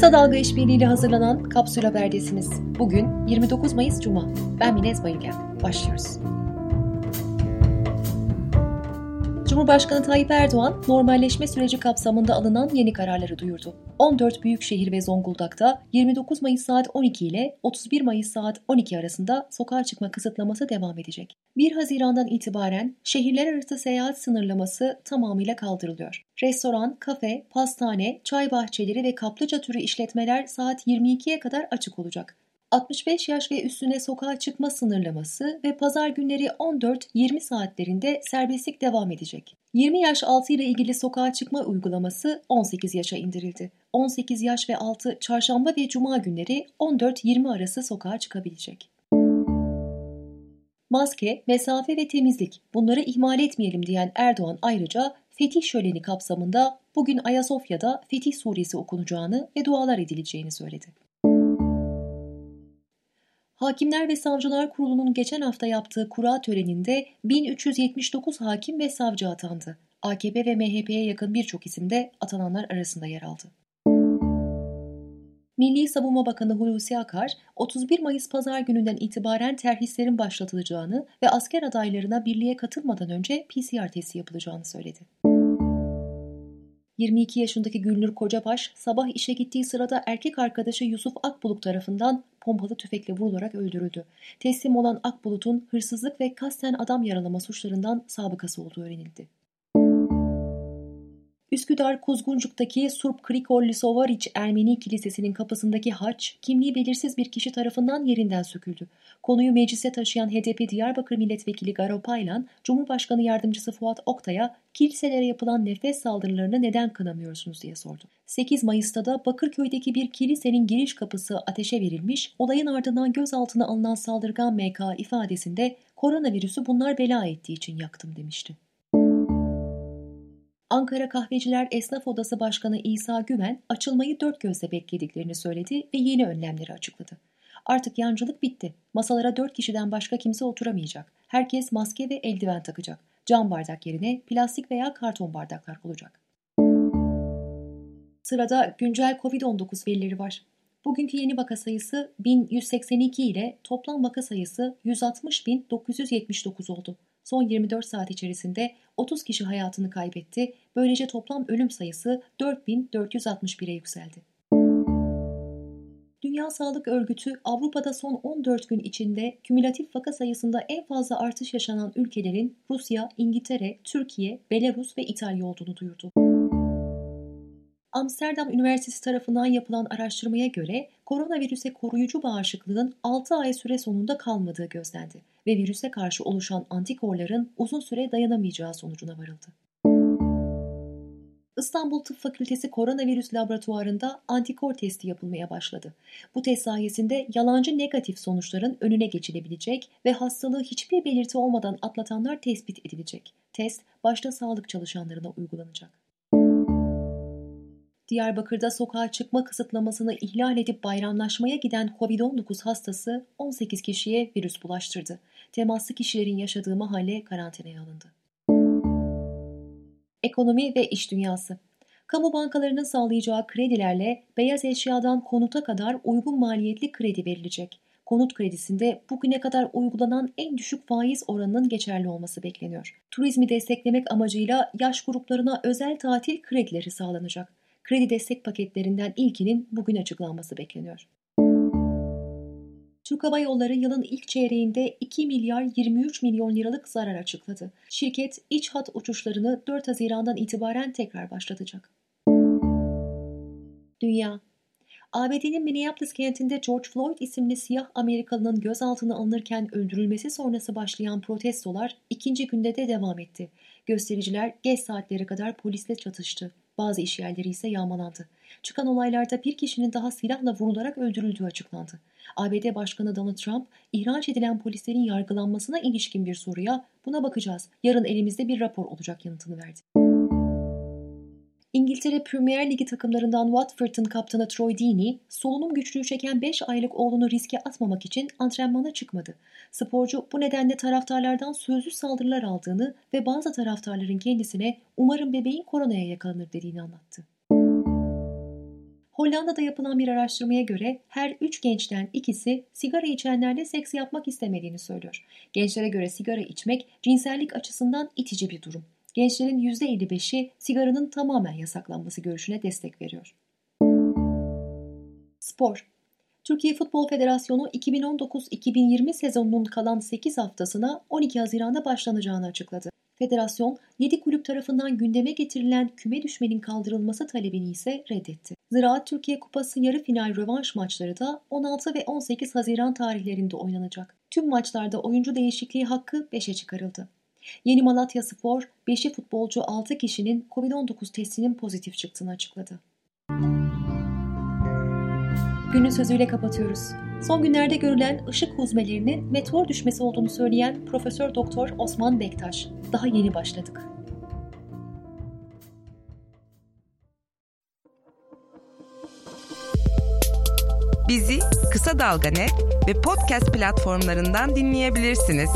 Kısa Dalga İşbirliği ile hazırlanan Kapsül Haber'desiniz. Bugün 29 Mayıs Cuma. Ben Minez Bayülgen. Başlıyoruz. Cumhurbaşkanı Tayyip Erdoğan, normalleşme süreci kapsamında alınan yeni kararları duyurdu. 14 büyük şehir ve Zonguldak'ta 29 Mayıs saat 12 ile 31 Mayıs saat 12 arasında sokağa çıkma kısıtlaması devam edecek. 1 Haziran'dan itibaren şehirler arası seyahat sınırlaması tamamıyla kaldırılıyor. Restoran, kafe, pastane, çay bahçeleri ve kaplıca türü işletmeler saat 22'ye kadar açık olacak. 65 yaş ve üstüne sokağa çıkma sınırlaması ve pazar günleri 14-20 saatlerinde serbestlik devam edecek. 20 yaş altı ile ilgili sokağa çıkma uygulaması 18 yaşa indirildi. 18 yaş ve altı çarşamba ve cuma günleri 14-20 arası sokağa çıkabilecek. Maske, mesafe ve temizlik bunları ihmal etmeyelim diyen Erdoğan ayrıca Fetih Şöleni kapsamında bugün Ayasofya'da Fetih Suresi okunacağını ve dualar edileceğini söyledi. Hakimler ve Savcılar Kurulu'nun geçen hafta yaptığı kura töreninde 1379 hakim ve savcı atandı. AKP ve MHP'ye yakın birçok isim de atananlar arasında yer aldı. Milli Savunma Bakanı Hulusi Akar, 31 Mayıs pazar gününden itibaren terhislerin başlatılacağını ve asker adaylarına birliğe katılmadan önce PCR testi yapılacağını söyledi. 22 yaşındaki Gülnur Kocabaş sabah işe gittiği sırada erkek arkadaşı Yusuf Akbulut tarafından pompalı tüfekle vurularak öldürüldü. Teslim olan Akbulut'un hırsızlık ve kasten adam yaralama suçlarından sabıkası olduğu öğrenildi. Üsküdar Kuzguncuk'taki Surp Krikolli Sovariç Ermeni Kilisesi'nin kapısındaki haç, kimliği belirsiz bir kişi tarafından yerinden söküldü. Konuyu meclise taşıyan HDP Diyarbakır Milletvekili Garo Paylan, Cumhurbaşkanı Yardımcısı Fuat Oktay'a kiliselere yapılan nefret saldırılarını neden kınamıyorsunuz diye sordu. 8 Mayıs'ta da Bakırköy'deki bir kilisenin giriş kapısı ateşe verilmiş, olayın ardından gözaltına alınan saldırgan MK ifadesinde koronavirüsü bunlar bela ettiği için yaktım demişti. Ankara Kahveciler Esnaf Odası Başkanı İsa Güven açılmayı dört gözle beklediklerini söyledi ve yeni önlemleri açıkladı. Artık yancılık bitti. Masalara dört kişiden başka kimse oturamayacak. Herkes maske ve eldiven takacak. Cam bardak yerine plastik veya karton bardaklar olacak. Sırada güncel COVID-19 verileri var. Bugünkü yeni vaka sayısı 1182 ile toplam vaka sayısı 160.979 oldu. Son 24 saat içerisinde 30 kişi hayatını kaybetti. Böylece toplam ölüm sayısı 4461'e yükseldi. Dünya Sağlık Örgütü Avrupa'da son 14 gün içinde kümülatif vaka sayısında en fazla artış yaşanan ülkelerin Rusya, İngiltere, Türkiye, Belarus ve İtalya olduğunu duyurdu. Amsterdam Üniversitesi tarafından yapılan araştırmaya göre koronavirüse koruyucu bağışıklığın 6 ay süre sonunda kalmadığı gözlendi ve virüse karşı oluşan antikorların uzun süre dayanamayacağı sonucuna varıldı. İstanbul Tıp Fakültesi Koronavirüs Laboratuvarında antikor testi yapılmaya başladı. Bu test sayesinde yalancı negatif sonuçların önüne geçilebilecek ve hastalığı hiçbir belirti olmadan atlatanlar tespit edilecek. Test başta sağlık çalışanlarına uygulanacak. Diyarbakır'da sokağa çıkma kısıtlamasını ihlal edip bayramlaşmaya giden COVID-19 hastası 18 kişiye virüs bulaştırdı. Temaslı kişilerin yaşadığı mahalle karantinaya alındı. Ekonomi ve iş dünyası Kamu bankalarının sağlayacağı kredilerle beyaz eşyadan konuta kadar uygun maliyetli kredi verilecek. Konut kredisinde bugüne kadar uygulanan en düşük faiz oranının geçerli olması bekleniyor. Turizmi desteklemek amacıyla yaş gruplarına özel tatil kredileri sağlanacak. Kredi destek paketlerinden ilkinin bugün açıklanması bekleniyor. Türk Hava Yolları yılın ilk çeyreğinde 2 milyar 23 milyon liralık zarar açıkladı. Şirket iç hat uçuşlarını 4 Haziran'dan itibaren tekrar başlatacak. Dünya ABD'nin Minneapolis kentinde George Floyd isimli siyah Amerikalının gözaltına alınırken öldürülmesi sonrası başlayan protestolar ikinci günde de devam etti. Göstericiler geç saatlere kadar polisle çatıştı. Bazı işyerleri ise yağmalandı. Çıkan olaylarda bir kişinin daha silahla vurularak öldürüldüğü açıklandı. ABD Başkanı Donald Trump, ihraç edilen polislerin yargılanmasına ilişkin bir soruya buna bakacağız, yarın elimizde bir rapor olacak yanıtını verdi. İngiltere Premier Ligi takımlarından Watford'ın kaptanı Troy Deeney, solunum güçlüğü çeken 5 aylık oğlunu riske atmamak için antrenmana çıkmadı. Sporcu bu nedenle taraftarlardan sözlü saldırılar aldığını ve bazı taraftarların kendisine umarım bebeğin koronaya yakalanır dediğini anlattı. Hollanda'da yapılan bir araştırmaya göre her üç gençten ikisi sigara içenlerle seks yapmak istemediğini söylüyor. Gençlere göre sigara içmek cinsellik açısından itici bir durum. Gençlerin %55'i sigaranın tamamen yasaklanması görüşüne destek veriyor. Spor Türkiye Futbol Federasyonu 2019-2020 sezonunun kalan 8 haftasına 12 Haziran'da başlanacağını açıkladı. Federasyon 7 kulüp tarafından gündeme getirilen küme düşmenin kaldırılması talebini ise reddetti. Ziraat Türkiye Kupası yarı final rövanş maçları da 16 ve 18 Haziran tarihlerinde oynanacak. Tüm maçlarda oyuncu değişikliği hakkı 5'e çıkarıldı. Yeni Malatya Spor, 5'i futbolcu 6 kişinin COVID-19 testinin pozitif çıktığını açıkladı. Günün sözüyle kapatıyoruz. Son günlerde görülen ışık huzmelerinin meteor düşmesi olduğunu söyleyen Profesör Doktor Osman Bektaş. Daha yeni başladık. Bizi Kısa Dalga ve podcast platformlarından dinleyebilirsiniz.